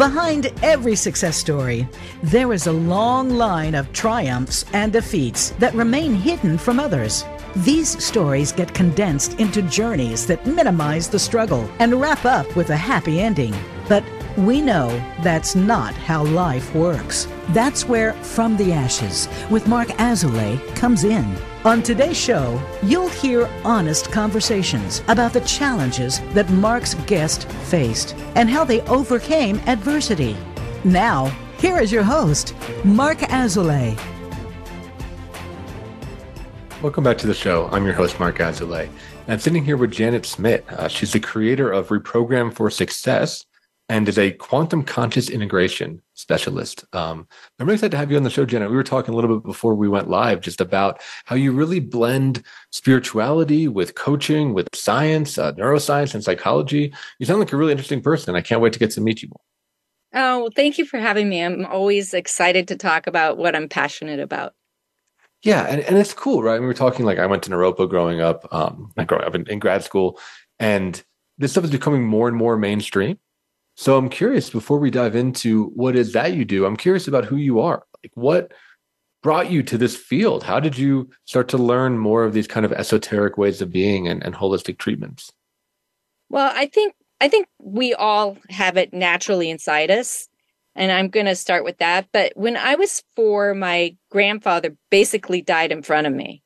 Behind every success story, there is a long line of triumphs and defeats that remain hidden from others. These stories get condensed into journeys that minimize the struggle and wrap up with a happy ending. We know that's not how life works. That's where From the Ashes with Marc Azoulay comes in. On today's show, you'll hear honest conversations about the challenges that Marc's guest faced and how they overcame adversity. Now, here is your host, Marc Azoulay. Welcome back to the show. I'm your host, Marc Azoulay. I'm sitting here with Janet Schmidt. Uh, she's the creator of Reprogram for Success and is a quantum conscious integration specialist. Um, I'm really excited to have you on the show, Jenna. We were talking a little bit before we went live just about how you really blend spirituality with coaching, with science, uh, neuroscience, and psychology. You sound like a really interesting person. I can't wait to get to meet you more. Oh, well, thank you for having me. I'm always excited to talk about what I'm passionate about. Yeah, and, and it's cool, right? we were talking like I went to Naropa growing up, um, growing up in, in grad school, and this stuff is becoming more and more mainstream. So I'm curious before we dive into what is that you do, I'm curious about who you are. Like what brought you to this field? How did you start to learn more of these kind of esoteric ways of being and, and holistic treatments? Well, I think I think we all have it naturally inside us. And I'm going to start with that. But when I was four, my grandfather basically died in front of me.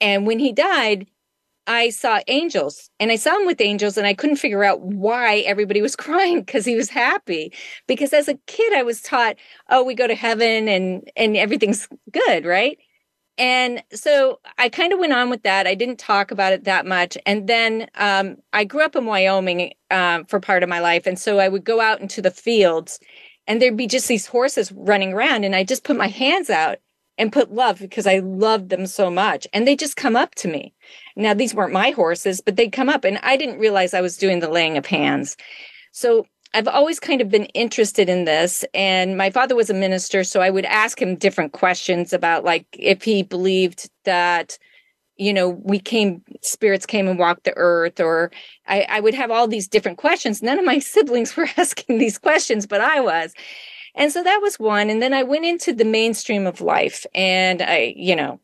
And when he died, I saw angels and I saw him with angels and I couldn't figure out why everybody was crying because he was happy. Because as a kid, I was taught, oh, we go to heaven and, and everything's good, right? And so I kind of went on with that. I didn't talk about it that much. And then um, I grew up in Wyoming uh, for part of my life. And so I would go out into the fields and there'd be just these horses running around. And I just put my hands out and put love because I loved them so much. And they just come up to me. Now, these weren't my horses, but they'd come up and I didn't realize I was doing the laying of hands. So I've always kind of been interested in this. And my father was a minister. So I would ask him different questions about like if he believed that, you know, we came, spirits came and walked the earth, or I, I would have all these different questions. None of my siblings were asking these questions, but I was. And so that was one. And then I went into the mainstream of life and I, you know,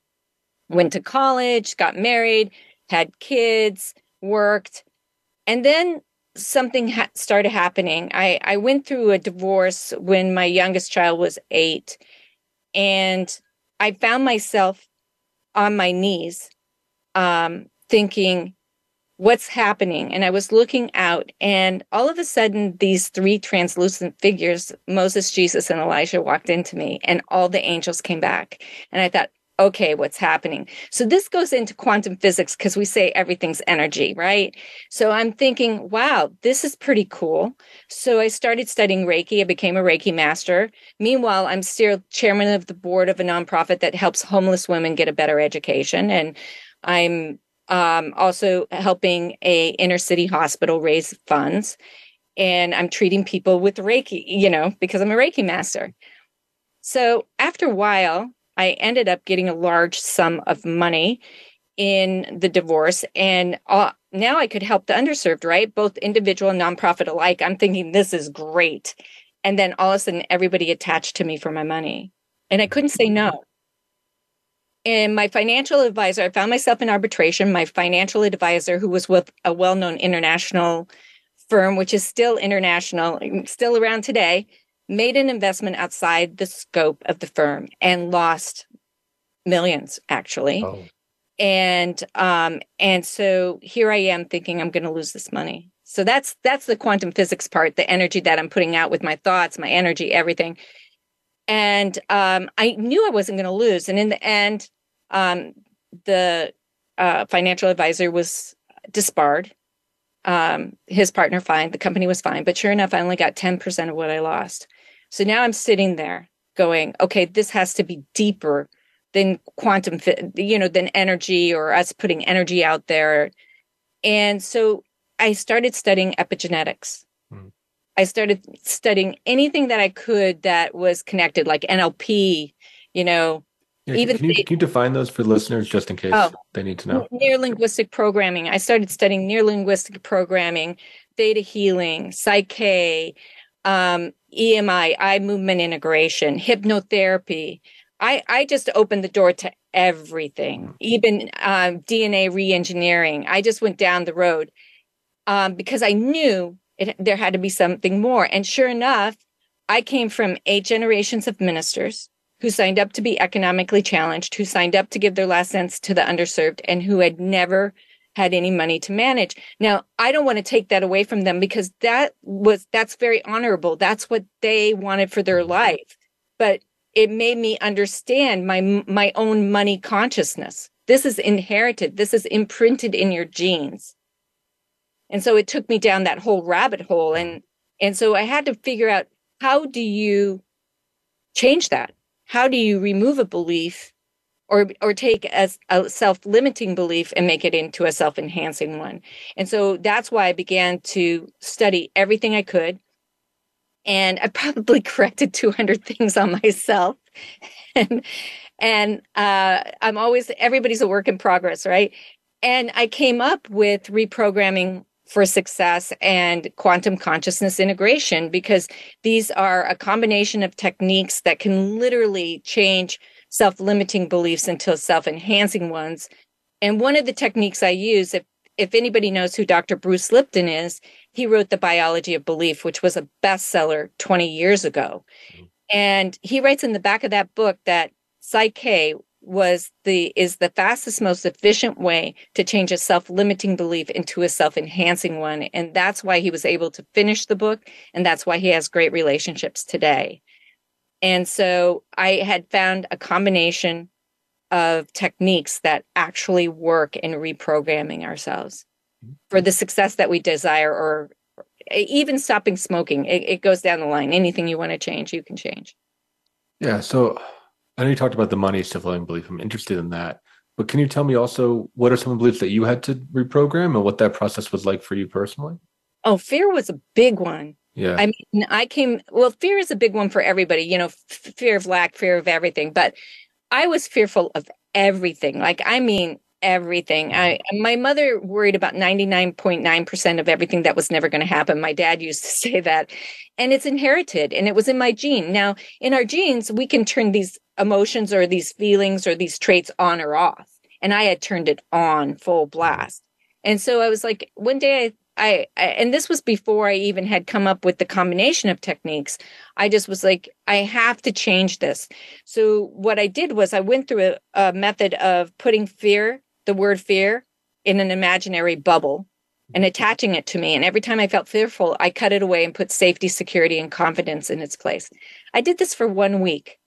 went to college, got married, had kids, worked. And then something ha- started happening. I, I went through a divorce when my youngest child was eight. And I found myself on my knees um, thinking, what's happening. And i was looking out and all of a sudden these three translucent figures moses jesus and elijah walked into me and all the angels came back. And i thought okay what's happening? So this goes into quantum physics because we say everything's energy right? So i'm thinking wow this is pretty cool. So i started studying reiki. I became a reiki master. Meanwhile i'm still chairman of the board of a nonprofit that helps homeless women get a better education and i'm um, also helping a inner city hospital raise funds. And i'm treating people with reiki you know because i'm a reiki master. So after a while i ended up getting a large sum of money in the divorce. And uh, now i could help the underserved right? Both individual and nonprofit alike. I'm thinking this is great. And then all of a sudden everybody attached to me for my money. And i couldn't say no and my financial advisor, I found myself in arbitration. My financial advisor, who was with a well known international firm, which is still international, still around today, made an investment outside the scope of the firm and lost millions actually. Oh. And um and so here I am thinking I'm going to lose this money. So that's that's the quantum physics part, the energy that I'm putting out with my thoughts, my energy, everything. And um I knew I wasn't going to lose and in the end um, the uh, financial advisor was disbarred. Um, his partner fine, the company was fine, but sure enough, I only got 10% of what I lost. So now I'm sitting there going, okay, this has to be deeper than quantum, you know, than energy or us putting energy out there. And so I started studying epigenetics. Mm. I started studying anything that I could that was connected, like NLP, you know, yeah, Even can you, can you, define those for listeners just in case oh, they need to know? Neuro linguistic programming. I started studying neuro linguistic programming, theta healing, Psych-K, um, EMI, eye movement integration, hypnotherapy. I, I just opened the door to everything, even um, DNA reengineering. I just went down the road um, because I knew it, there had to be something more. And sure enough, I came from eight generations of ministers who signed up to be economically challenged, who signed up to give their last cents to the underserved, and who had never had any money to manage. Now, I don't want to take that away from them because that was that's very honorable. That's what they wanted for their mm-hmm. life. But it made me understand my my own money consciousness. This is inherited. This is imprinted in your genes. And so it took me down that whole rabbit hole and and so I had to figure out how do you change that? How do you remove a belief or or take as a self-limiting belief and make it into a self-enhancing one. And so that's why I began to study everything I could. And I probably corrected 200 things on myself. and and uh, I'm always everybody's a work in progress, right? And I came up with reprogramming for success and quantum consciousness integration because these are a combination of techniques that can literally change self-limiting beliefs into self-enhancing ones. And one of the techniques I use, if if anybody knows who Dr. Bruce Lipton is, he wrote The Biology of Belief, which was a bestseller 20 years ago. Mm-hmm. And he writes in the back of that book that Psych-K was the is the fastest most efficient way to change a self-limiting belief into a self-enhancing one and that's why he was able to finish the book and that's why he has great relationships today and so I had found a combination of techniques that actually work in reprogramming ourselves for the success that we desire or even stopping smoking. It, it goes down the line. Anything you want to change, you can change. Yeah. So I know you talked about the money self-limiting belief. I'm interested in that. But can you tell me also what are some of the beliefs that you had to reprogram and what that process was like for you personally? Oh, fear was a big one. Yeah. I mean, I came, well, fear is a big one for everybody, you know, f- fear of lack, fear of everything. But I was fearful of everything. Like, I mean, everything. I my mother worried about 99.9% of everything that was never going to happen. My dad used to say that. And it's inherited and it was in my gene. Now, in our genes, we can turn these emotions or these feelings or these traits on or off. And I had turned it on full blast. And so I was like, one day I I, I, and this was before I even had come up with the combination of techniques. I just was like, I have to change this. So what I did was I went through a, a method of putting fear, the word fear, in an imaginary bubble and attaching it to me. And every time I felt fearful, I cut it away and put safety, security, and confidence in its place. I did this for one week.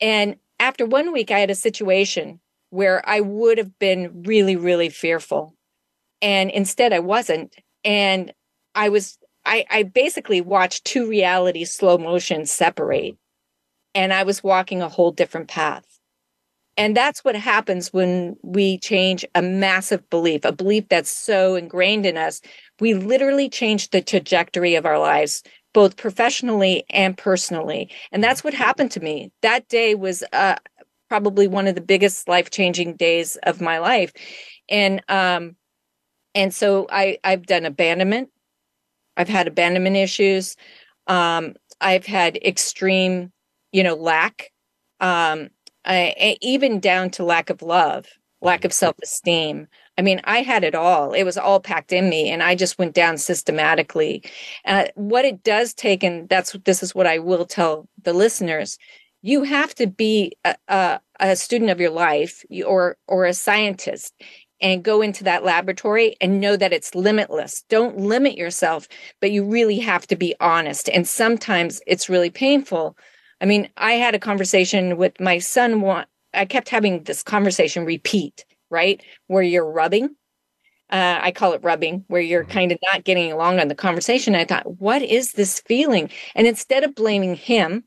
And after one week, I had a situation where I would have been really, really fearful and instead I wasn't. And I was, I, I basically watched two realities slow motion separate. And I was walking a whole different path. And that's what happens when we change a massive belief, a belief that's so ingrained in us. We literally change the trajectory of our lives, both professionally and personally. And that's what happened to me. That day was uh, probably one of the biggest life changing days of my life. And um, and so I I've done abandonment. I've had abandonment issues. Um, I've had extreme, you know, lack, um, I, even down to lack of love, lack of self esteem. I mean, I had it all. It was all packed in me, and I just went down systematically. Uh, what it does take, and that's this is what I will tell the listeners: you have to be a, a, a student of your life, or or a scientist and go into that laboratory and know that it's limitless. Don't limit yourself, but you really have to be honest. And sometimes it's really painful. I mean, I had a conversation with my son. I kept having this conversation repeat, right? Where you're rubbing. Uh, I call it rubbing, where you're mm-hmm. kind of not getting along on the conversation. I thought, what is this feeling? And instead of blaming him,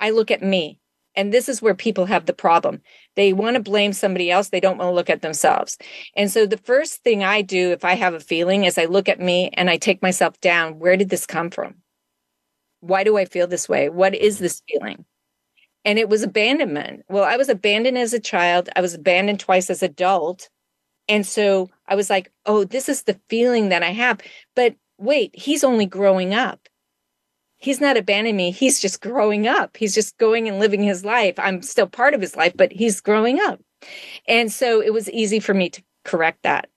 I look at me and this is where people have the problem. They want to blame somebody else. They don't want to look at themselves. And so the first thing I do if I have a feeling is I look at me and I take myself down. Where did this come from? Why do I feel this way? What is this feeling? And it was abandonment. Well, I was abandoned as a child. I was abandoned twice as adult. And so I was like, oh, this is the feeling that I have. But wait, he's only growing up he's not abandoning me. He's just growing up. He's just going and living his life. I'm still part of his life, but he's growing up. And so it was easy for me to correct that.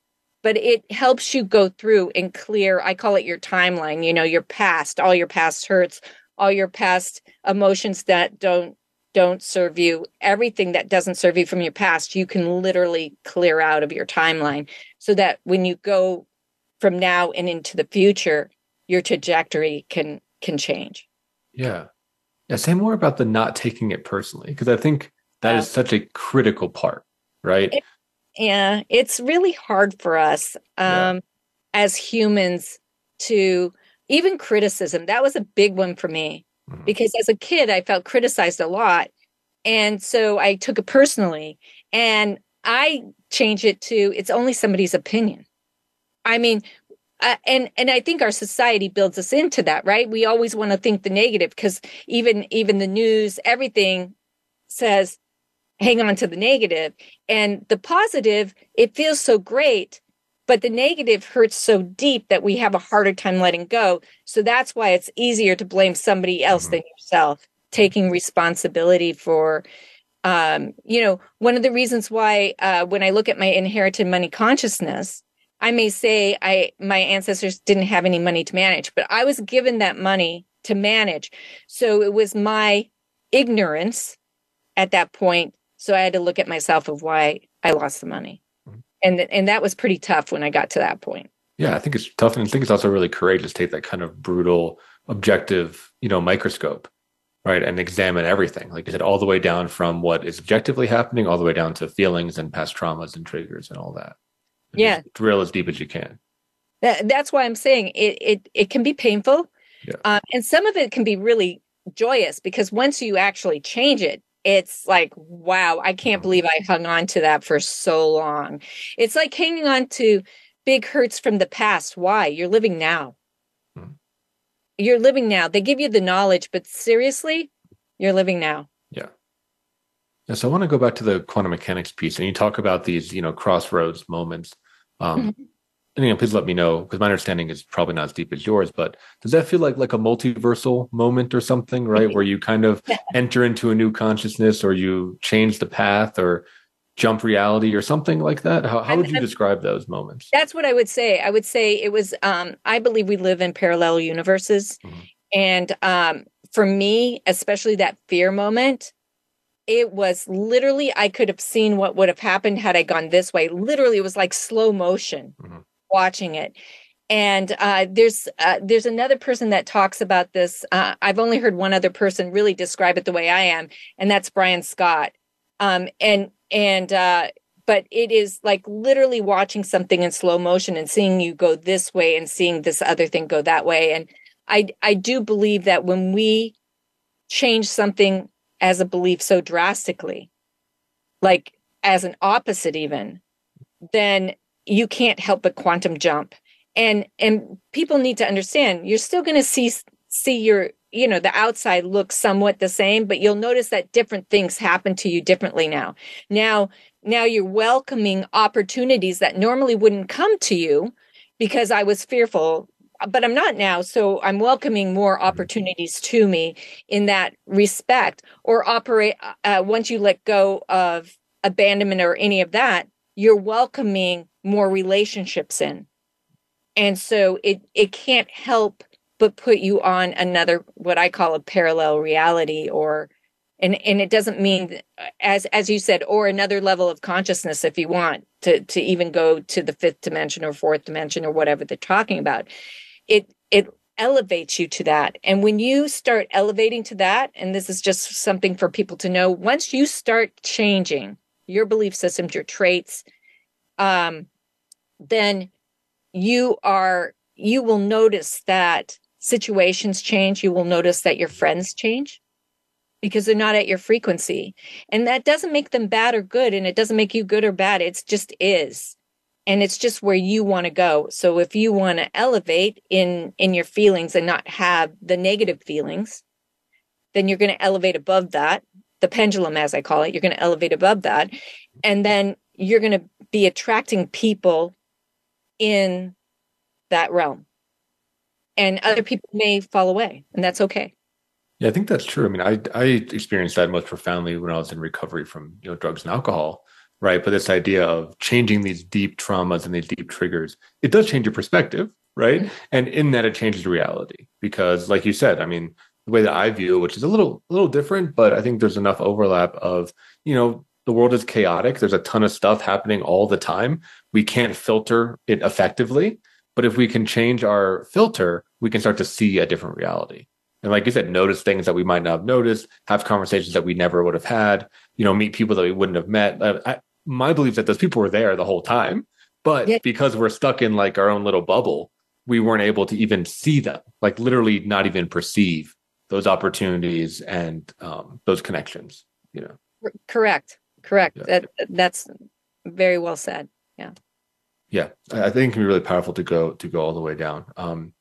But it helps you go through and clear, I call it your timeline, you know, your past, all your past hurts, all your past emotions that don't don't serve you, everything that doesn't serve you from your past, you can literally clear out of your timeline so that when you go from now and into the future, your trajectory can can change. Yeah. Yeah. Say more about the not taking it personally, because I think that yeah. is such a critical part, right? It, yeah. It's really hard for us um, yeah. as humans to even criticism. That was a big one for me mm-hmm. because as a kid, I felt criticized a lot. And so I took it personally. And I change it to it's only somebody's opinion. I mean, uh, and and I think our society builds us into that, right? We always want to think the negative because even even the news, everything says hang on to the negative, and the positive it feels so great, but the negative hurts so deep that we have a harder time letting go. So that's why it's easier to blame somebody else mm-hmm. than yourself, taking responsibility for. Um, you know, one of the reasons why uh, when I look at my inherited money consciousness, I may say I my ancestors didn't have any money to manage, but I was given that money to manage. So it was my ignorance at that point. So I had to look at myself of why I lost the money. And and that was pretty tough when I got to that point. Yeah, I think it's tough and I think it's also really courageous to take that kind of brutal objective, you know, microscope, right? And examine everything. Like you said, all the way down from what is objectively happening, all the way down to feelings and past traumas and triggers and all that yeah drill as deep as you can that, that's why i'm saying it it, it can be painful yeah. um, and some of it can be really joyous because once you actually change it it's like wow i can't believe i hung on to that for so long. It's like hanging on to big hurts from the past. Why? You're living now. Hmm. you're living now. They give you the knowledge but seriously you're living now. Yeah. Yeah, so I want to go back to the quantum mechanics piece, and you talk about these, you know, crossroads moments. Um, mm-hmm. And you know, please let me know because my understanding is probably not as deep as yours. But does that feel like like a multiversal moment or something, right? Where you kind of enter into a new consciousness, or you change the path, or jump reality, or something like that? How how would you describe those moments? That's what I would say. I would say it was. Um, I believe we live in parallel universes, mm-hmm. and um, for me, especially that fear moment it was literally i could have seen what would have happened had i gone this way literally it was like slow motion mm-hmm. Watching it. And uh, there's uh, there's another person that talks about this uh, i've only heard one other person really describe it the way i am and that's brian scott. Um, and and uh, but it is like literally watching something in slow motion and seeing you go this way and seeing this other thing go that way. And i i do believe that when we change something as a belief so drastically, like as an opposite even, then you can't help but quantum jump. And and people need to understand you're still going to see see your you know the outside looks somewhat the same but you'll notice that different things happen to you differently now now now you're welcoming opportunities that normally wouldn't come to you because i was fearful but I'm not now. So I'm welcoming more mm-hmm. opportunities to me in that respect. Or operate uh, uh, once you let go of abandonment or any of that, you're welcoming more relationships in. And so it it can't help but put you on another what I call a parallel reality or and and it doesn't mean as as you said or another level of consciousness if you want to to even go to the fifth dimension or fourth dimension or whatever they're talking about it it elevates you to that. And when you start elevating to that, and this is just something for people to know, once you start changing your belief systems, your traits, um, then you are you will notice that situations change. You will notice that your friends change because they're not at your frequency. And that doesn't make them bad or good. And it doesn't make you good or bad. It's just is and it's just where you want to go so if you want to elevate in in your feelings and not have the negative feelings then you're going to elevate above that the pendulum as i call it you're going to elevate above that and then you're going to be attracting people in that realm and other people may fall away, and that's okay. Yeah, I think that's true. I mean, I I experienced that most profoundly when I was in recovery from you know drugs and alcohol, right? But this idea of changing these deep traumas and these deep triggers, it does change your perspective, right? Mm-hmm. And in that, it changes reality because, like you said, I mean, the way that I view, which is a little a little different, but I think there's enough overlap of you know the world is chaotic. There's a ton of stuff happening all the time. We can't filter it effectively, but if we can change our filter, we can start to see a different reality. And like you said, notice things that we might not have noticed, have conversations that we never would have had, you know, meet people that we wouldn't have met. Uh, I, my belief that those people were there the whole time, but yeah. because we're stuck in like our own little bubble, we weren't able to even see them, like literally not even perceive those opportunities and um, those connections. You know, correct, correct. Yeah. That that's very well said. Yeah, yeah. I think it can be really powerful to go to go all the way down. Um,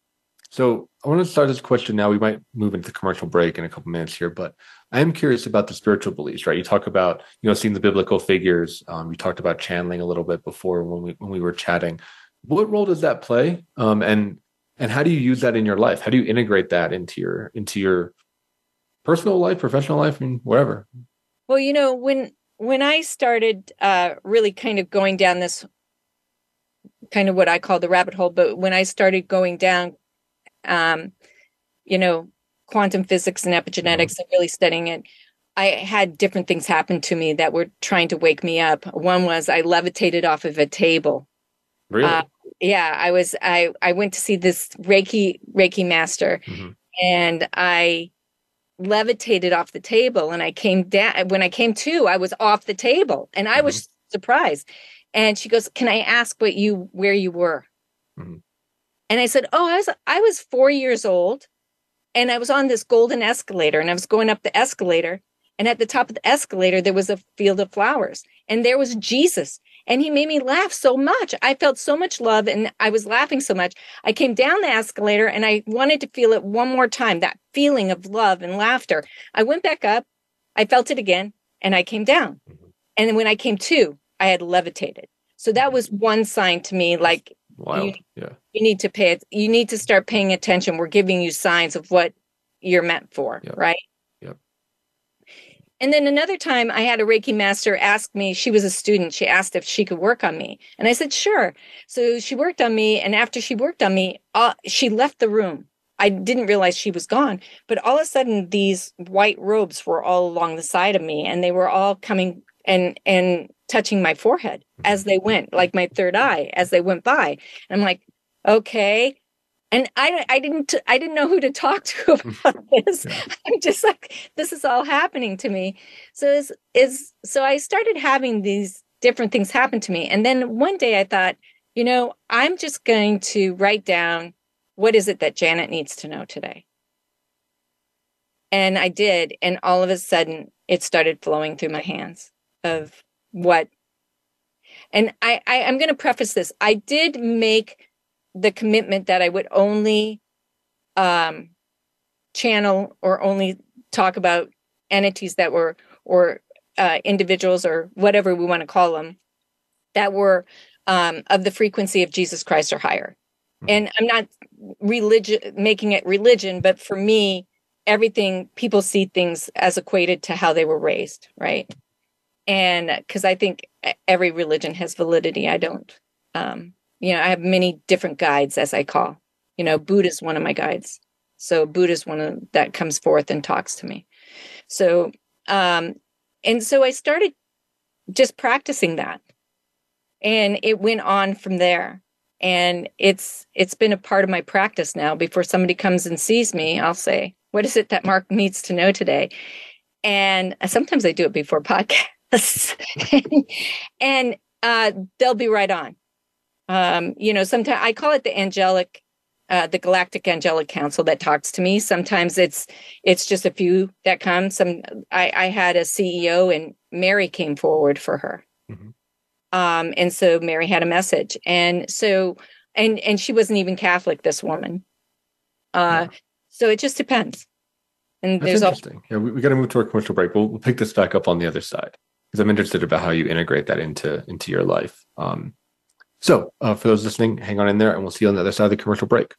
so I want to start this question now. We might move into the commercial break in a couple minutes here, but I am curious about the spiritual beliefs, right? You talk about, you know, seeing the biblical figures. Um, you talked about channeling a little bit before when we when we were chatting. What role does that play? Um, and and how do you use that in your life? How do you integrate that into your into your personal life, professional life, and wherever? Well, you know, when when I started uh, really kind of going down this kind of what I call the rabbit hole, but when I started going down um, you know, quantum physics and epigenetics mm-hmm. and really studying it, I had different things happen to me that were trying to wake me up. One was I levitated off of a table. Really? Uh, yeah, I was. I I went to see this Reiki Reiki master, mm-hmm. and I levitated off the table. And I came down. When I came to, I was off the table, and I mm-hmm. was surprised. And she goes, "Can I ask what you where you were?" Mm-hmm. And I said, Oh, I was I was four years old and I was on this golden escalator and I was going up the escalator. And at the top of the escalator, there was a field of flowers and there was Jesus. And he made me laugh so much. I felt so much love and I was laughing so much. I came down the escalator and I wanted to feel it one more time that feeling of love and laughter. I went back up, I felt it again, and I came down. Mm-hmm. And when I came to, I had levitated. So that was one sign to me like Wild. You, yeah. You need to pay it. You need to start paying attention. We're giving you signs of what you're meant for, yep. right? And then another time I had a Reiki master ask me, she was a student. She asked if she could work on me. And I said, sure. So she worked on me. And after she worked on me, uh, she left the room. I didn't realize she was gone, but all of a sudden these white robes were all along the side of me and they were all coming and, and touching my forehead as they went, like my third eye as they went by. And I'm like, okay. And I, I didn't, I didn't know who to talk to about this. Yeah. I'm just like, this is all happening to me. So is, is, so I started having these different things happen to me. And then one day I thought, you know, I'm just going to write down what is it that Janet needs to know today. And I did. And all of a sudden it started flowing through my hands of what and I, I i'm going to preface this i did make the commitment that i would only um channel or only talk about entities that were or uh, individuals or whatever we want to call them that were um, of the frequency of jesus christ or higher mm-hmm. and i'm not religion making it religion but for me everything people see things as equated to how they were raised right and because I think every religion has validity, I don't. Um, you know, I have many different guides, as I call. You know, Buddha is one of my guides. So Buddha is one of, that comes forth and talks to me. So, um, and so I started just practicing that, and it went on from there. And it's it's been a part of my practice now. Before somebody comes and sees me, I'll say, "What is it that Marc needs to know today?" And sometimes I do it before podcasts and uh, they'll be right on. Um, you know, sometimes I call it the angelic, uh, the galactic angelic council that talks to me. Sometimes it's it's just a few that come. Some I, I had a CEO and Mary came forward for her, mm-hmm. um, and so Mary had a message, and so and and she wasn't even Catholic. This woman, uh, yeah. so it just depends. And That's there's interesting. yeah, we, we got to move to our commercial break. We'll, we'll pick this back up on the other side because I'm interested about how you integrate that into into your life. Um, so, uh, for those listening, hang on in there and we'll see you on the other side of the commercial break.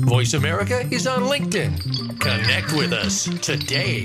Voice America is on LinkedIn. Connect with us today.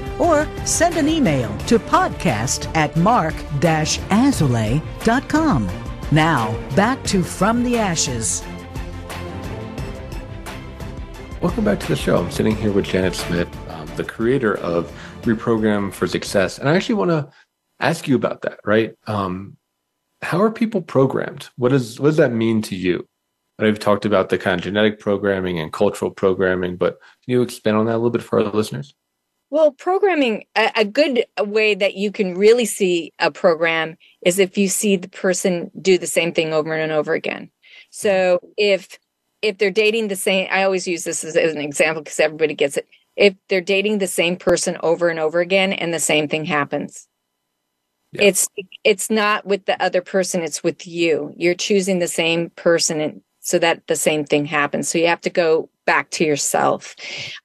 or send an email to podcast at marc-azoulay.com. Now, back to From the Ashes. Welcome back to the show. I'm sitting here with Janet Schmidt, um, the creator of Reprogram for Success. And I actually want to ask you about that, right? Um, how are people programmed? What, is, what does that mean to you? I've talked about the kind of genetic programming and cultural programming, but can you expand on that a little bit for our listeners? Well, programming, a, a, good way that you can really see a program is if you see the person do the same thing over and over again. So if if they're dating the same, I always use this as, as an example because everybody gets it. If they're dating the same person over and over again and the same thing happens, yeah. it's it's not with the other person, it's with you. You're choosing the same person and so that the same thing happens. So you have to go back to yourself.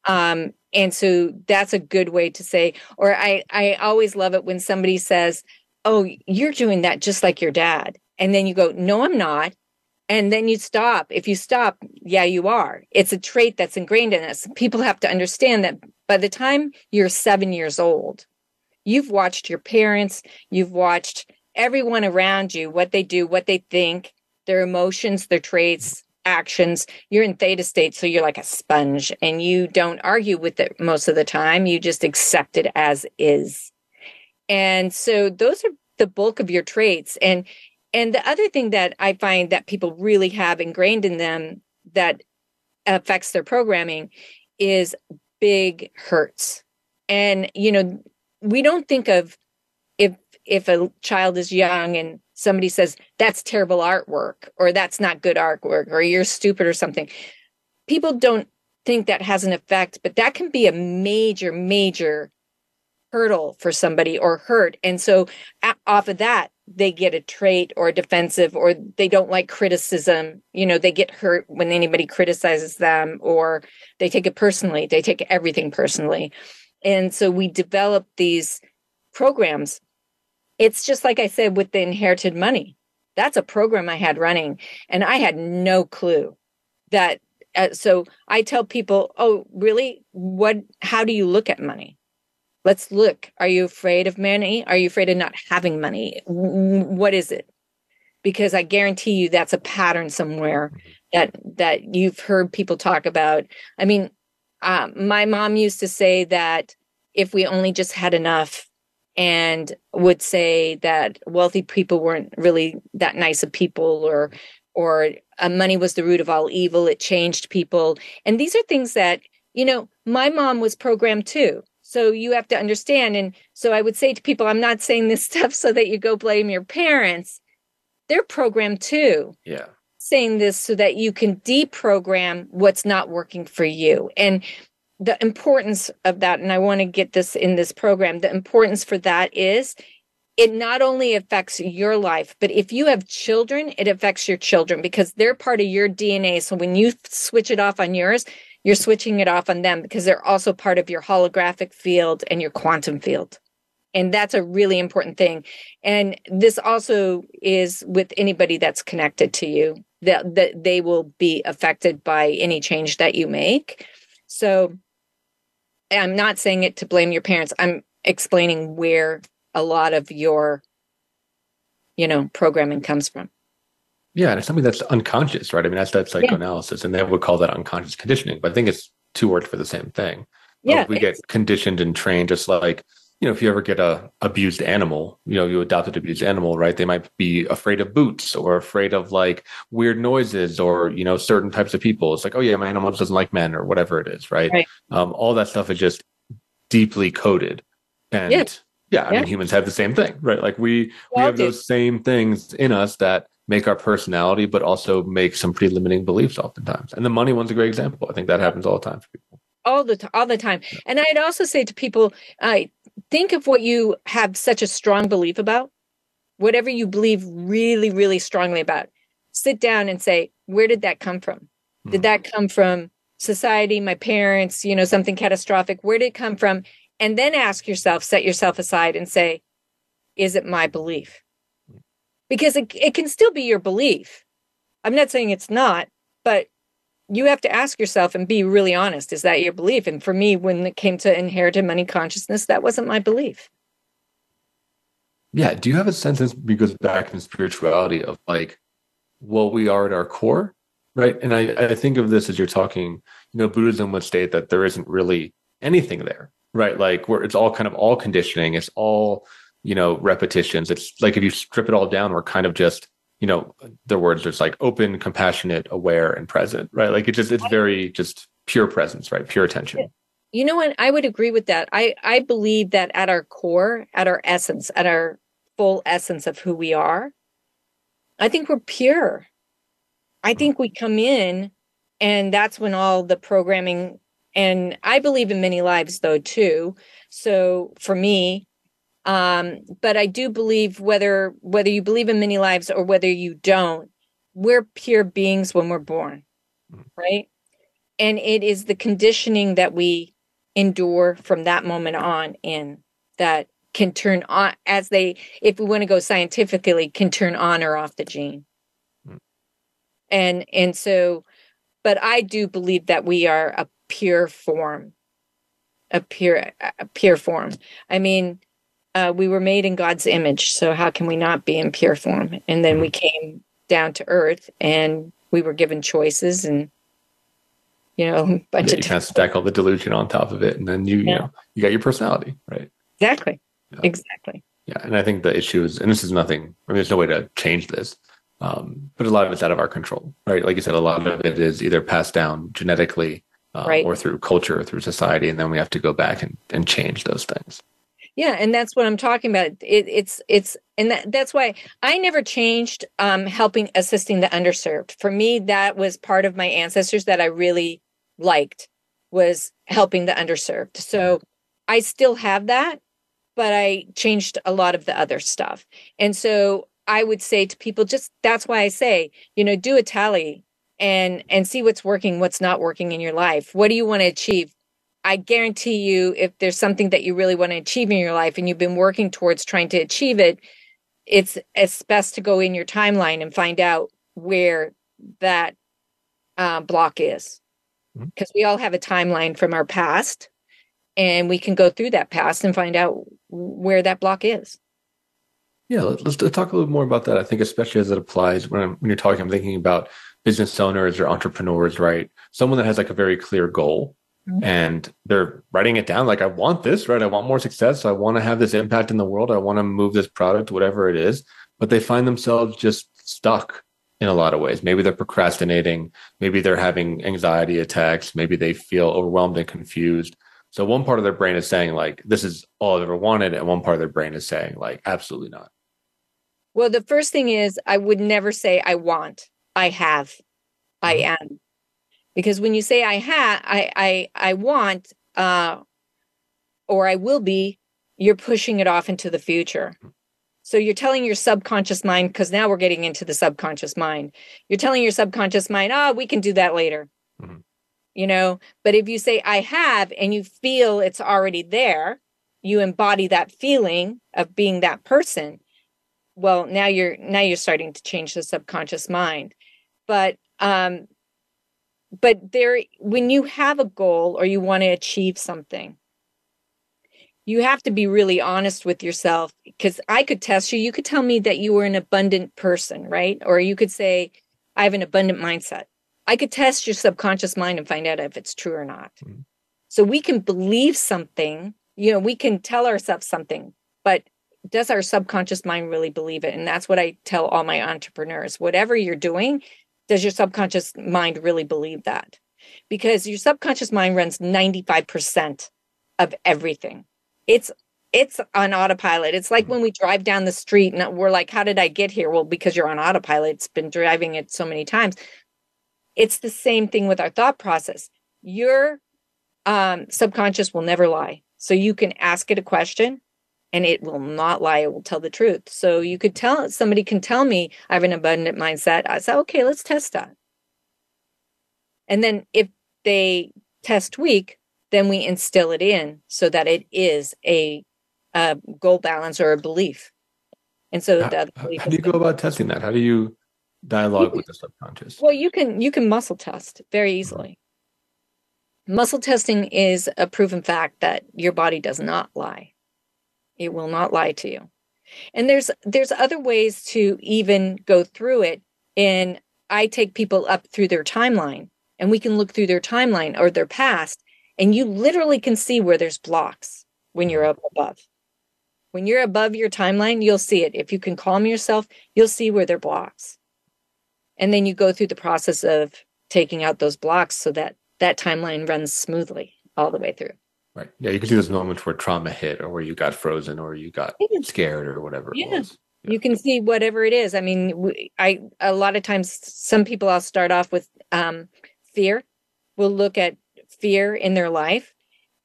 Um, and so that's a good way to say or i i always love it when somebody says oh you're doing that just like your dad. And then you go no i'm not. And then you stop. If you stop yeah you are. It's a trait that's ingrained in us. People have to understand that by the time you're 7 years old you've watched your parents you've watched everyone around you what they do what they think their emotions their traits actions you're in theta state so you're like a sponge and you don't argue with it most of the time you just accept it as is. And so those are the bulk of your traits and and the other thing that i find that people really have ingrained in them that affects their programming is big hurts. And you know we don't think of if if a child is young and somebody says that's terrible artwork or that's not good artwork or you're stupid or something. People don't think that has an effect but that can be a major major hurdle for somebody or hurt. And so off of that they get a trait or defensive or they don't like criticism. You know they get hurt when anybody criticizes them or they take it personally. They take everything personally. And so we develop these programs it's just like I said with the inherited money. That's a program I had running, and I had no clue that. Uh, so I tell people, "Oh, really? What? How do you look at money? Let's look. Are you afraid of money? Are you afraid of not having money? What is it? Because I guarantee you, that's a pattern somewhere mm-hmm. that that you've heard people talk about. I mean, uh, my mom used to say that if we only just had enough and would say that wealthy people weren't really that nice of people or or uh, money was the root of all evil. It changed people. And these are things that you know my mom was programmed too. So you have to understand. And so i would say to people i'm not saying this stuff so that you go blame your parents. They're programmed too. Yeah. saying this so that you can deprogram what's not working for you. And the importance of that and i want to get this in this program the importance for that is it not only affects your life but if you have children it affects your children because they're part of your dna so when you switch it off on yours you're switching it off on them because they're also part of your holographic field and your quantum field. And that's a really important thing. And this also is with anybody that's connected to you that, that they will be affected by any change that you make. So i'm not saying it to blame your parents i'm explaining where a lot of your you know programming comes from Yeah, and it's something that's unconscious, right? I mean, that's that psychoanalysis, and they would call that unconscious conditioning. But I think it's two words for the same thing. yeah we get conditioned and trained, just like you know, if you ever get a abused animal, you know, you adopt an abused animal, right? They might be afraid of boots or afraid of like weird noises or you know certain types of people. It's like, oh yeah, my animal doesn't like men or whatever it is, right? Right. Um, all that stuff is just deeply coded, and Yeah. yeah, I Yeah. mean, humans have the same thing, right? Like we we have those same things in us that make our personality, but also make some pretty limiting beliefs oftentimes. And the money one's a great example. I think that happens all the time for people. all the t- all the time and i'd also say to people uh, think of what you have such a strong belief about whatever you believe really really strongly about sit down and say where did that come from? Did hmm. that come from society my parents you know something catastrophic? Where did it come from? And then ask yourself set yourself aside and say is it my belief? Hmm. Because it, it can still be your belief. I'm not saying it's not but you have to ask yourself and be really honest is that your belief and for me when it came to inherited money consciousness that wasn't my belief Yeah. Do you have a sense this goes back in spirituality of like what we are at our core? Right. And I, I think of this as you're talking, you know, Buddhism would state that there isn't really anything there, right? Like where it's all kind of all conditioning, it's all, you know, repetitions. It's like if you strip it all down, we're kind of just, you know, the words are just like open, compassionate, aware, and present, right? Like it just it's very just pure presence, right? Pure attention. you know what i would agree with that i i believe that at our core at our essence at our full essence of who we are i think we're pure i hmm. think we come in and that's when all the programming and i believe in many lives though too so for me um but i do believe whether whether you believe in many lives or whether you don't we're pure beings when we're born right? And it is the conditioning that we endure from that moment on in that can turn on as they if we want to go scientifically can turn on or off the gene. Mm. and and so but i do believe that we are a pure form a pure a pure form. I mean uh, we were made in god's image so how can we not be in pure form and then we came down to earth and we were given choices and you know a bunch Yeah, of you kind of stack all the delusion on top of it, and then you, you know, you got your personality, right? Exactly. Yeah. Exactly. Yeah, and I think the issue is, and this is nothing. I mean, there's no way to change this, um, but a lot of it's out of our control, right? Like you said, a lot of it is either passed down genetically, uh, Right. or through culture, or through society, and then we have to go back and, and change those things. Yeah, and that's what I'm talking about. It, it's it's and that, that's why I never changed um helping assisting the underserved. For me that was part of my ancestors that I really liked was helping the underserved. So I still have that, but I changed a lot of the other stuff. And so I would say to people just that's why I say, you know, do a tally and and see what's working, what's not working in your life. What do you want to achieve? I guarantee you, if there's something that you really want to achieve in your life and you've been working towards trying to achieve it, it's it's best to go in your timeline and find out where that uh, block is, Mhm. because we all have a timeline from our past, and we can go through that past and find out where that block is. Yeah, let- let's talk a little more about that. I think, especially as it applies when I'm, when you're talking, I'm thinking about business owners or entrepreneurs, right? Someone that has like a very clear goal. And they're writing it down like, I want this, right? I want more success. I want to have this impact in the world. I want to move this product, whatever it is. But they find themselves just stuck in a lot of ways. Maybe they're procrastinating. Maybe they're having anxiety attacks. Maybe they feel overwhelmed and confused. So one part of their brain is saying like, this is all I've ever wanted. And one part of their brain is saying like, absolutely not. Well, the first thing is I would never say I want. I have. I Mhm. am. Because when you say I have, I I I want uh or I will be, you're pushing it off into the future. So you're telling your subconscious mind because now we're getting into the subconscious mind. You're telling your subconscious mind, "Oh, we can do that later." Mhm. You know, but if you say I have and you feel it's already there, you embody that feeling of being that person well now you're now you're starting to change the subconscious mind but um but there when you have a goal or you want to achieve something you have to be really honest with yourself because i could test you. You could tell me that you were an abundant person right? Or you could say i have an abundant mindset. I could test your subconscious mind and find out if it's true or not. Mhm. so we can believe something you know we can tell ourselves something but does our subconscious mind really believe it? And that's what i tell all my entrepreneurs. Whatever you're doing does your subconscious mind really believe that? Because your subconscious mind runs 95% of everything. It's it's on autopilot. It's like Mhm. when we drive down the street and we're like how did i get here? Well because you're on autopilot it's been driving it so many times. It's the same thing with our thought process. Your um, subconscious will never lie. So you can ask it a question and it will not lie it will tell the truth. So you could tell somebody can tell me i have an abundant mindset. I say okay let's test that. And then if they test weak then we instill it in so that it is a, a goal balance or a belief. And so How, other how- belief how is do you go about testing that? How do you dialogue with the subconscious? well you can you can muscle test very mm-hmm. easily. Muscle testing is a proven fact that your body does not lie it will not lie to you. And there's there's other ways to even go through it and i take people up through their timeline and we can look through their timeline or their past and you literally can see where there's blocks when you're up above. When you're above your timeline you'll see it. If you can calm yourself you'll see where there are blocks. And then you go through the process of taking out those blocks so that that timeline runs smoothly all the way through Right. Yeah, you can see those moments where trauma hit or where you got frozen or you got scared or whatever it Yeah. was. you can see whatever it is. I mean i a lot of times some people i'll start off with um fear. We'll look at fear in their life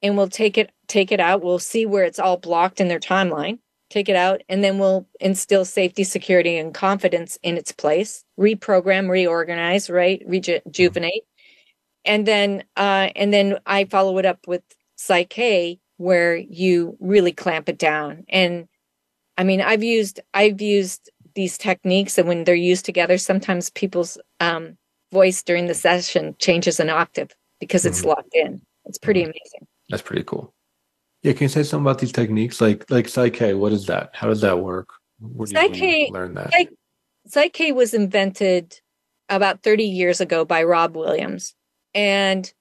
and we'll take it take it out. We'll see where it's all blocked in their timeline take it out and then we'll instill safety security and confidence in its place. Reprogram reorganize right? Rejuvenate. And then uh and then i follow it up with Psych-K where you really clamp it down and I mean, I've used I've used these techniques, and when they're used together, sometimes people's um, voice during the session changes an octave because it's Mhm. locked in. It's pretty amazing. That's pretty cool. Yeah, can you say something about these techniques? Like like Psych-K, what is that? How does that work? Where do you, you learn that? Psych- Psych-K was invented about 30 years ago by Rob Williams, and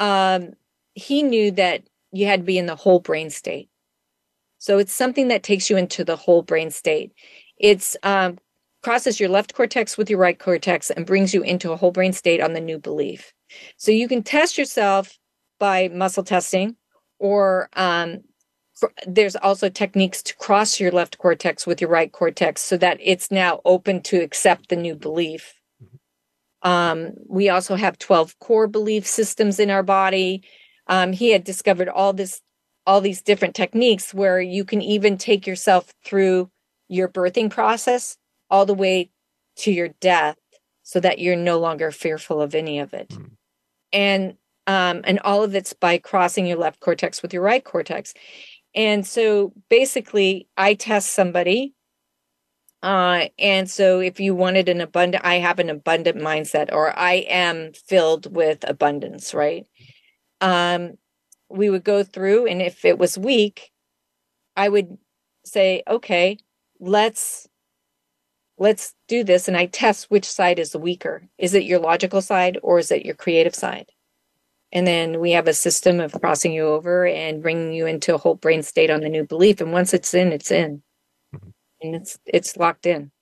um, he knew that you had to be in the whole brain state. So it's something that takes you into the whole brain state. It's um, crosses your left cortex with your right cortex and brings you into a whole brain state on the new belief. So you can test yourself by muscle testing, or um, there's also techniques to cross your left cortex with your right cortex so that it's now open to accept the new belief. Um, we also have 12 core belief systems in our body. Um, he had discovered all this, all these different techniques where you can even take yourself through your birthing process all the way to your death so that you're no longer fearful of any of it. Mm. And um, and all of it's by crossing your left cortex with your right cortex. And so basically, I test somebody. Uh, and so if you wanted an abundant, I have an abundant mindset or I am filled with abundance, right? Um, we would go through, and if it was weak, I would say, okay, let's let's do this and i test which side is the weaker. Is it your logical side or is it your creative side? And then we have a system of crossing you over and bringing you into a whole brain state on the new belief and once it's in it's in. Mhm. and it's it's locked in.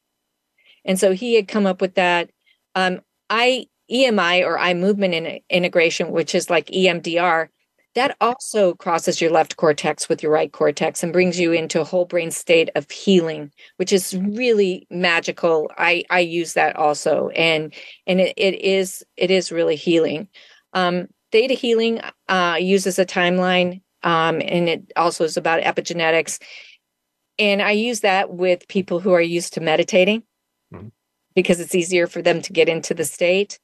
And so he had come up with that. Um i emi or eye movement in, integration which is like emdr that also crosses your left cortex with your right cortex and brings you into a whole brain state of healing which is really magical. I i use that also. And and it, it is it is really healing. Um theta healing uh uses a timeline um and it also is about epigenetics. And i use that with people who are used to meditating Mhm. because it's easier for them to get into the state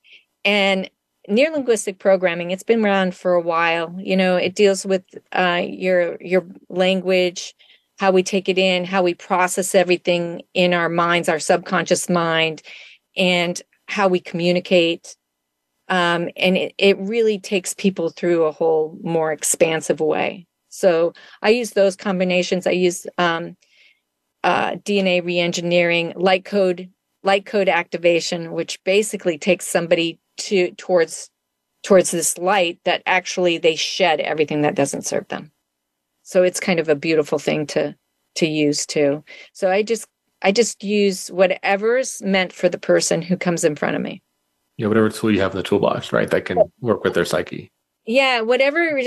and neuro linguistic programming it's been around for a while. You know it deals with uh, your your language how we take it in how we process everything in our minds our subconscious mind and how we communicate. Um, and it, it really takes people through a whole more expansive way. So i use those combinations. I use um, uh, dna reengineering light code light code activation which basically takes somebody to towards towards this light that actually they shed everything that doesn't serve them so it's kind of a beautiful thing to to use too so i just i just use whatever's meant for the person who comes in front of me Yeah, whatever tool you have in the toolbox, right? That can work with their psyche. yeah whatever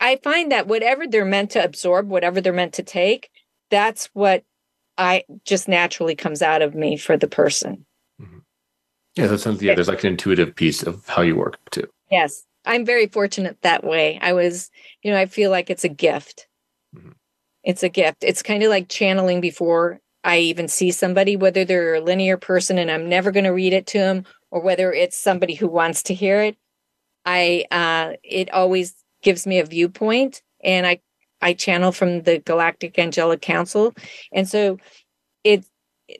i find that whatever they're meant to absorb whatever they're meant to take that's what i just naturally comes out of me for the person Yeah, that sounds yeah, there's like an intuitive piece of how you work too. Yes, I'm very fortunate that way. I was, you know, I feel like it's a gift. Mhm. It's a gift. It's kind of like channeling before I even see somebody, whether they're a linear person and I'm never going to read it to them, or whether it's somebody who wants to hear it. I, uh, it always gives me a viewpoint, and I, I channel from the Galactic Angelic Council, and so it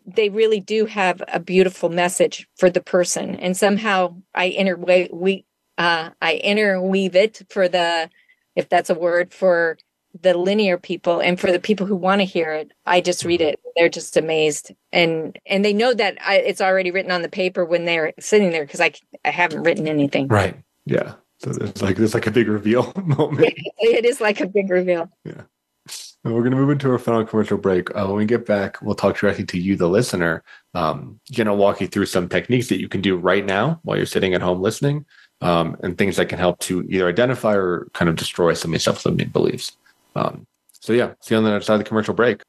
they really do have a beautiful message for the person. And somehow i interweave we uh i interweave it for the if that's a word for the linear people and for the people who want to hear it. I just read it. They're just amazed. And and they know that I, it's already written on the paper when they're sitting there because i i haven't written anything. Right. Yeah. So it's like it's like a big reveal moment. it is like a big reveal. And we're going to move into our final commercial break. Uh, when we get back, we'll talk directly to you, the listener. Um, going to walk you through some techniques that you can do right now while you're sitting at home listening, um, and things that can help to either identify or kind of destroy some of these self-limiting beliefs. Um, so yeah, see you on the other side of the commercial break.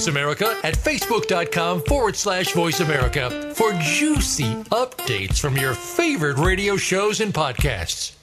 Voice America at facebook.com forward slash voice America for juicy updates from your favorite radio shows and podcasts.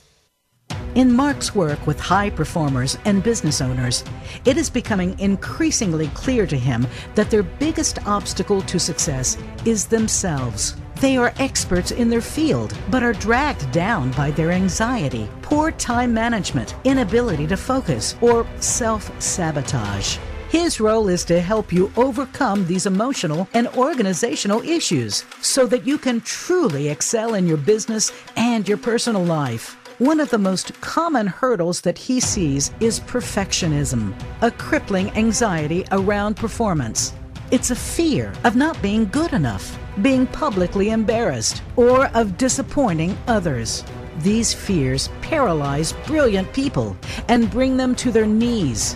In Marc's work with high performers and business owners, it is becoming increasingly clear to him that their biggest obstacle to success is themselves. They are experts in their field, but are dragged down by their anxiety, poor time management, inability to focus, or self sabotage. His role is to help you overcome these emotional and organizational issues so that you can truly excel in your business and your personal life. One of the most common hurdles that he sees is perfectionism, a crippling anxiety around performance. It's a fear of not being good enough, being publicly embarrassed, or of disappointing others. These fears paralyze brilliant people and bring them to their knees.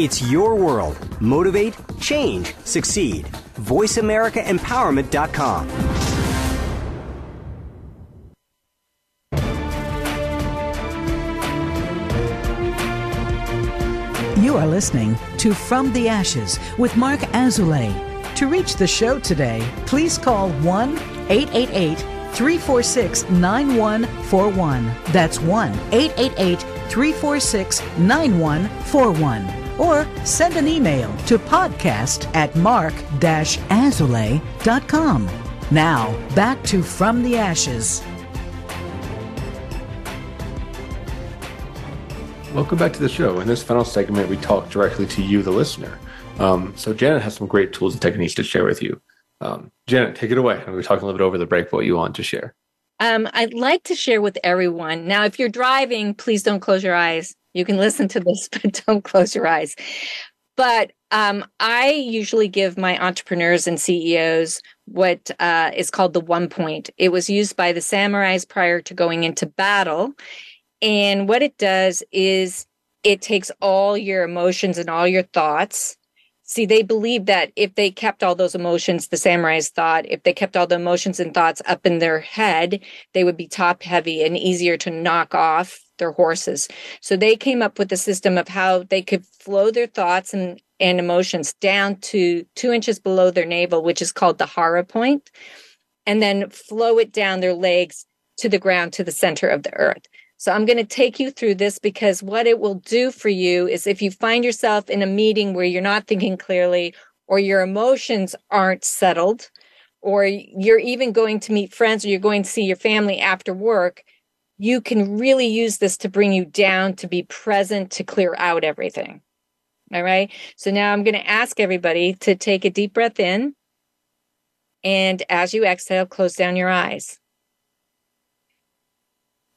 It's your world. Motivate, change, succeed. VoiceAmericaEmpowerment.com. You are listening to From the Ashes with Marc Azoulay. To reach the show today, please call 1 888 346 9141. That's 1 888 346 9141. Or send an email to podcast at marc-azoulay.com. Now, back to From the Ashes. Welcome back to the show. In this final segment, we talk directly to you, the listener. Um, so Janet has some great tools and techniques to share with you. Um, Janet, take it away. We were talking a little bit over the break what you want to share. Um, I'd like to share with everyone. Now, if you're driving, please don't close your eyes. You can listen to this, but don't close your eyes. But um, I usually give my entrepreneurs and CEOs what uh, is called the one point. It was used by the samurais prior to going into battle. And what it does is it takes all your emotions and all your thoughts. See, they believe that if they kept all those emotions, the samurais thought, if they kept all the emotions and thoughts up in their head, they would be top heavy and easier to knock off their horses. So they came up with a system of how they could flow their thoughts and, and emotions down to two inches below their navel, which is called the hara point, and then flow it down their legs to the ground to the center of the earth. So I'm going to take you through this because what it will do for you is if you find yourself in a meeting where you're not thinking clearly or your emotions aren't settled, or you're even going to meet friends or you're going to see your family after work, you can really use this to bring you down, to be present, to clear out everything. All right. So now I'm going to ask everybody to take a deep breath in. And as you exhale, close down your eyes.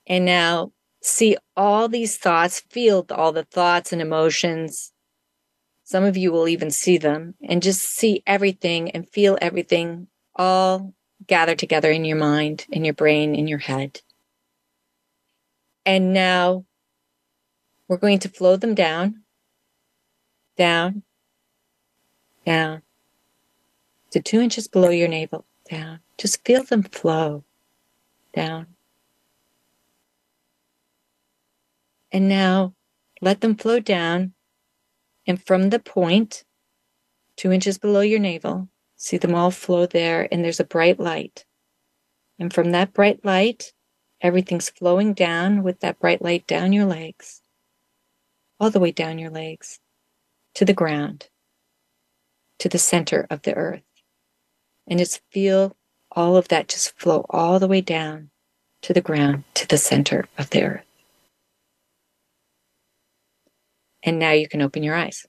And now see all these thoughts, feel all the thoughts and emotions. Some of you will even see them and just see everything and feel everything all gathered together in your mind, in your brain, in your head. And now we're going to flow them down, down, down to two inches below your navel, down. Just feel them flow down. And now let them flow down. And from the point, two inches below your navel, see them all flow there. And there's a bright light. And from that bright light, Everything's flowing down with that bright light down your legs, all the way down your legs to the ground, to the center of the earth. And just feel all of that just flow all the way down to the ground, to the center of the earth. And now you can open your eyes.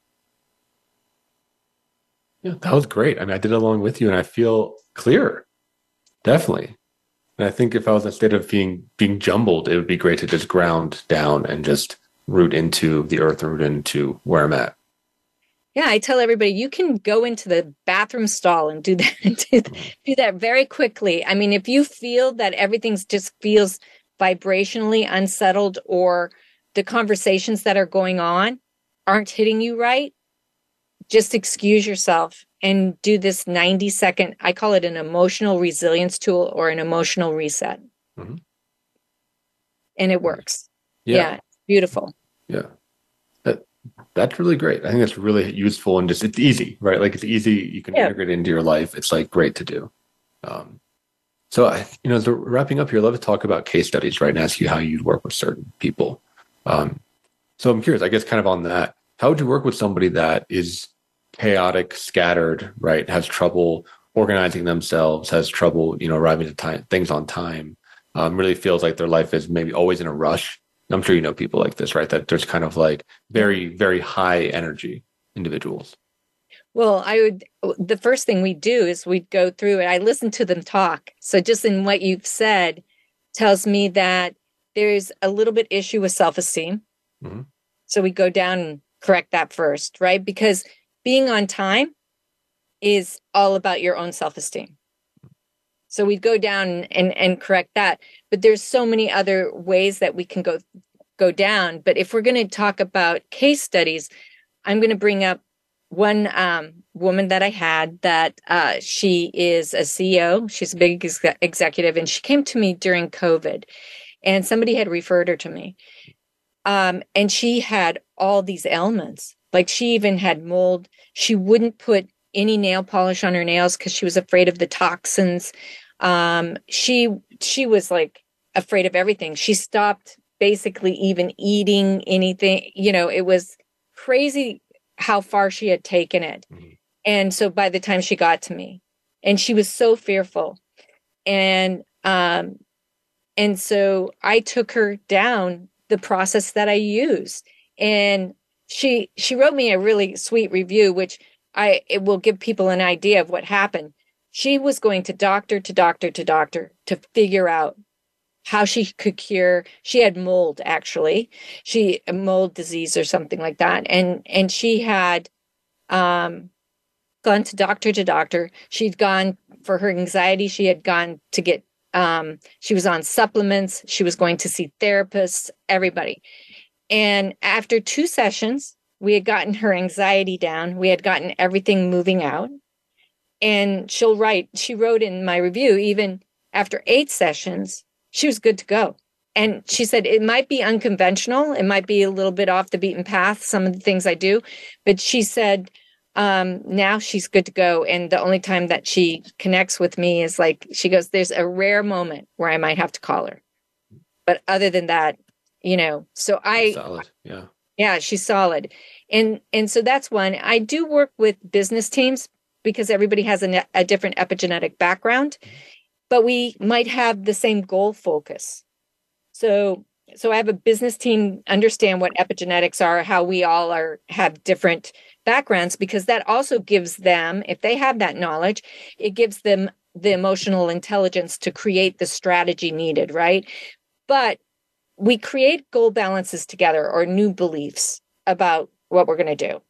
Yeah, that was great. I mean, I did it along with you and I feel clearer. Definitely. And I think if I was in a state of being being jumbled, it would be great to just ground down and just root into the earth root into where I'm at. Yeah, I tell everybody you can go into the bathroom stall and do that do that very quickly. I mean, if you feel that everything's just feels vibrationally unsettled or the conversations that are going on aren't hitting you right, just excuse yourself and do this 90 second, I call it an emotional resilience tool or an emotional reset. Mm-hmm. And it works. Yeah. yeah beautiful. Yeah. That, that's really great. I think that's really useful and just, it's easy, right? Like it's easy. You can yeah. integrate it into your life. It's like great to do. Um, so, I, you know, so wrapping up here, I'd love to talk about case studies, right? And ask you how you'd work with certain people. Um, so I'm curious, I guess, kind of on that. How would you work with somebody that is chaotic, scattered, right? Has trouble organizing themselves, has trouble, you know, arriving to time, things on time. Um, really feels like their life is maybe always in a rush. I'm sure you know people like this, right? That there's kind of like very, very high energy individuals. Well, I would, the first thing we do is we'd go through it. I listen to them talk. So just in what you've said tells me that there's a little bit issue with self esteem. Mm-hmm. So we go down and correct that first, right? Because being on time is all about your own self-esteem. So we'd go down and and correct that but there's so many other ways that we can go go down. But if we're going to talk about case studies i'm going to bring up one um, woman that i had that uh, she is a ceo she's a big ex- executive and she came to me during covid and somebody had referred her to me. Um, and she had all these ailments like she even had mold. She wouldn't put any nail polish on her nails because she was afraid of the toxins. Um, she she was like afraid of everything. She stopped basically even eating anything. You know, it was crazy how far she had taken it. Mm-hmm. And so by the time she got to me, and she was so fearful, and um, and so I took her down the process that I used and she she wrote me a really sweet review, which I it will give people an idea of what happened. She was going to doctor to doctor to doctor to figure out how she could cure. She had mold actually. She mold disease or something like that. And and she had um gone to doctor to doctor. She'd gone for her anxiety she had gone to get um she was on supplements. She was going to see therapists everybody and after two sessions we had gotten her anxiety down we had gotten everything moving out and she'll write she wrote in my review even after eight sessions she was good to go. And she said it might be unconventional, it might be a little bit off the beaten path, some of the things I do, but she said um, now she's good to go. And the only time that she connects with me is like she goes, There's a rare moment where I might have to call her. But other than that, you know, so I solid. Yeah. Yeah, she's solid. And and so that's one. I do work with business teams because everybody has a, a different epigenetic background mm-hmm. but we might have the same goal focus. So, so I have a business team understand what epigenetics are, how we all are have different backgrounds, because that also gives them, if they have that knowledge, it gives them the emotional intelligence to create the strategy needed, right? But we create goal balances together or new beliefs about what we're going to do.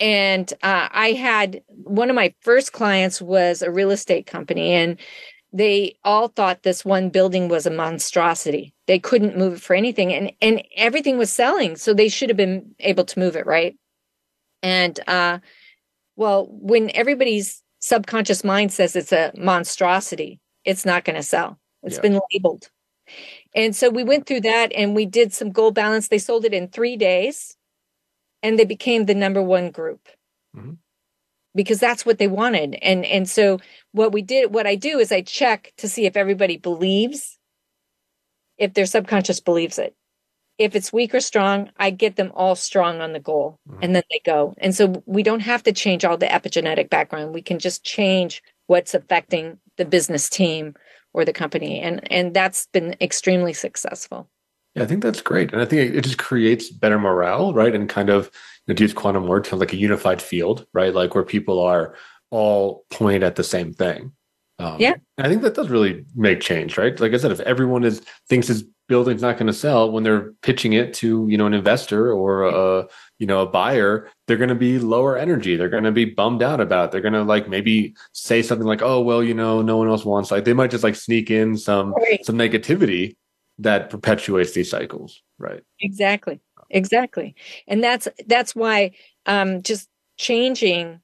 And uh, I had one of my first clients was a real estate company, and they all thought this one building was a monstrosity. They couldn't move it for anything and and everything was selling, so they should have been able to move it, right? And uh well, when everybody's subconscious mind says it's a monstrosity, it's not going to sell. It's yeah. been labeled. And so we went through that and we did some goal balance. They sold it in 3 days and they became the number 1 group. Mm-hmm because that's what they wanted and and so what we did what i do is i check to see if everybody believes if their subconscious believes it if it's weak or strong i get them all strong on the goal mm-hmm. and then they go and so we don't have to change all the epigenetic background we can just change what's affecting the business team or the company and and that's been extremely successful yeah i think that's great and i think it just creates better morale right and kind of to use quantum work to like a unified field, right? Like where people are all point at the same thing. Um, yeah, I think that does really make change, right? Like I said, if everyone is thinks his building's not going to sell when they're pitching it to you know an investor or a you know a buyer, they're going to be lower energy. They're going to be bummed out about. It. They're going to like maybe say something like, "Oh well, you know, no one else wants." Like they might just like sneak in some right. some negativity that perpetuates these cycles, right? Exactly exactly and that's that's why um just changing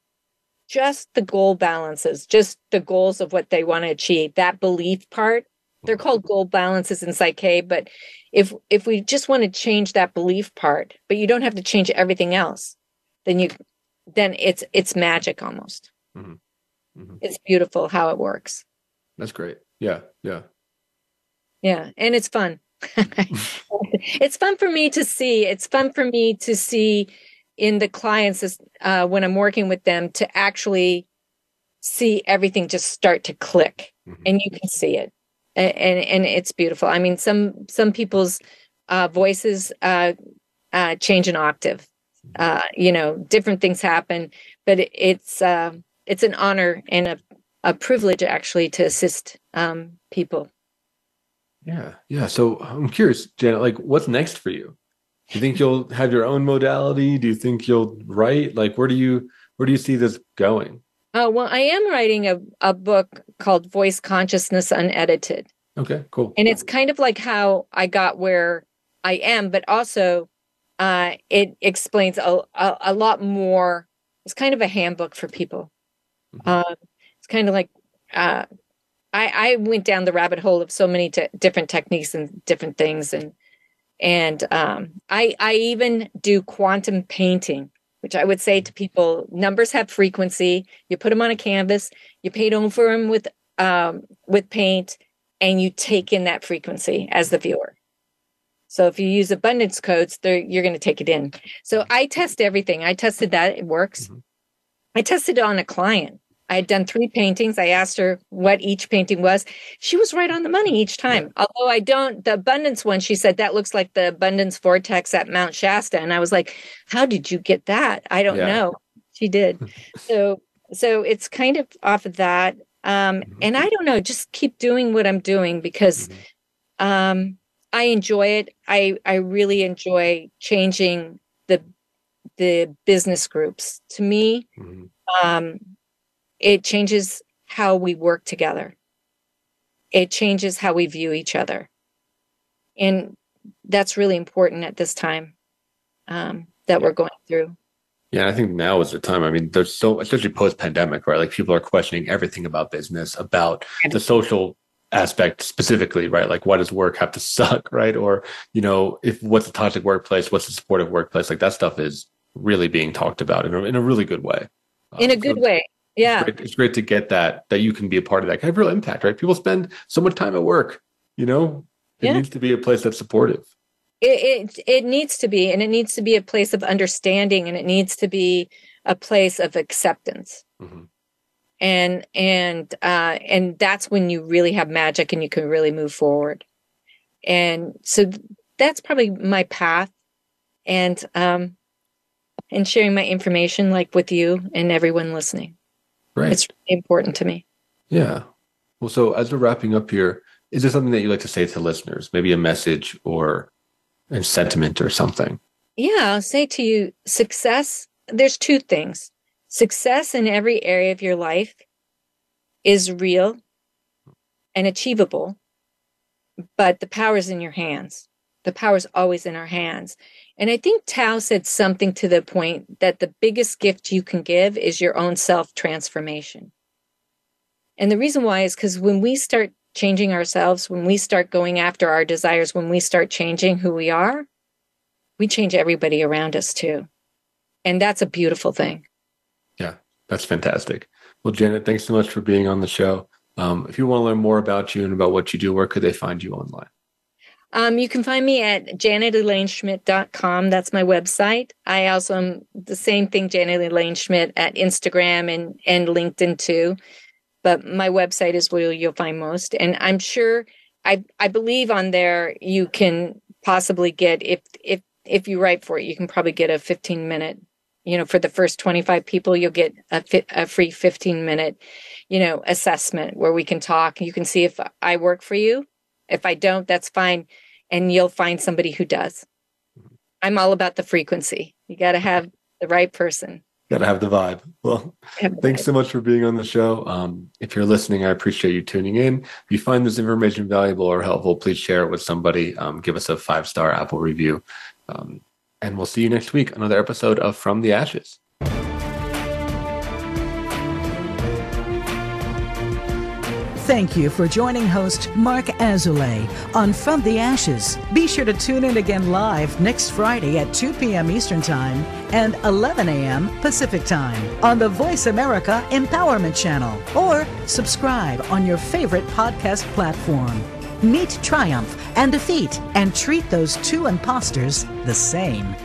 just the goal balances just the goals of what they want to achieve that belief part they're called goal balances in Psych-K but if if we just want to change that belief part but you don't have to change everything else then you then it's it's magic almost mm-hmm. Mm-hmm. it's beautiful how it works that's great yeah yeah yeah and it's fun it's fun for me to see. It's fun for me to see in the clients uh, when I'm working with them to actually see everything just start to click, mm-hmm. and you can see it, and, and, it's beautiful. I mean, some some people's uh, voices uh, uh change an octave. Uh, you know, different things happen, but it, it's uh, it's an honor and a a privilege actually to assist um, people. Yeah. Yeah. So I'm curious, Janet, like what's next for you? Do you think you'll have your own modality? Do you think you'll write? Like where do you where do you see this going? Oh, well, I am writing a, a book called Voice Consciousness Unedited. Okay, cool. And it's kind of like how I got where I am, but also uh, it explains a, a, a, lot more. It's kind of a handbook for people. Mm-hmm. Uh, it's kind of like uh, I, I went down the rabbit hole of so many t- different techniques and different things, and and um, I I even do quantum painting, which I would say to people: numbers have frequency. You put them on a canvas, you paint over them with um, with paint, and you take in that frequency as the viewer. So if you use abundance codes, you're going to take it in. So I test everything. I tested that; it works. Mm-hmm. I tested it on a client I had done three paintings. I asked her what each painting was. She was right on the money each time. Although I don't, the abundance one, she said that looks like the abundance vortex at Mount Shasta. And I was like, how did you get that? I don't Yeah. know. She did. so, so it's kind of off of that. Um, Mhm. and I don't know, just keep doing what I'm doing because, Mhm. um, I enjoy it. I, I really enjoy changing the, the business groups. To me, Mhm. um, it changes how we work together. It changes how we view each other. And that's really important at this time um, that we're going through. Yeah, I think now is the time. I mean, there's so, especially post pandemic, right? Like people are questioning everything about business, about the social aspect specifically, right? Like, why does work have to suck, right? Or, you know, if what's a toxic workplace, what's a supportive workplace? Like that stuff is really being talked about in a, in a really good way. In a Um, good so way. Yeah. It's great, it's great to get that, that you can be a part of that. Can have real impact, right? People spend so much time at work, you know, it Yeah. needs to be a place that's supportive. It, it it needs to be, and it needs to be a place of understanding, and it needs to be a place of acceptance. Mhm. And and uh, and that's when you really have magic, and you can really move forward. And so that's probably my path, and um, and sharing my information like with you and everyone listening. Right. It's really important to me. Yeah. Well, so as we're wrapping up here, is there something that you'd like to say to listeners? Maybe a message or a sentiment or something? Yeah, I'll say to you, success, there's two things. Success in every area of your life is real and achievable, but the power is in your hands. The power is always in our hands. And I think Tao said something to the point that the biggest gift you can give is your own self transformation. And the reason why is because when we start changing ourselves, when we start going after our desires, when we start changing who we are, we change everybody around us too. And that's a beautiful thing. Yeah, that's fantastic. Well, Janet, thanks so much for being on the show. Um, if you want to learn more about you and about what you do, where could they find you online? Um, you can find me at janetelaineschmidt.com. That's my website. I also am the same thing, Janet Elaine Schmidt, at Instagram and, and LinkedIn too. But my website is where you'll find most. And I'm sure I I believe on there you can possibly get if if if you write for it, you can probably get a 15 minute, you know, for the first 25 people, you'll get a, fi- a free 15 minute, you know, assessment where we can talk. You can see if I work for you. If I don't, that's fine. And you'll find somebody who does. I'm all about the frequency. You got to have the right person. Got to have the vibe. Well, the thanks vibe. so much for being on the show. Um, if you're listening, I appreciate you tuning in. If you find this information valuable or helpful, please share it with somebody. Um, give us a five star Apple review. Um, and we'll see you next week. Another episode of From the Ashes. Thank you for joining host Marc Azoulay on From the Ashes. Be sure to tune in again live next Friday at 2 p.m. Eastern Time and 11 a.m. Pacific Time on the Voice America Empowerment Channel or subscribe on your favorite podcast platform. Meet triumph and defeat and treat those two imposters the same.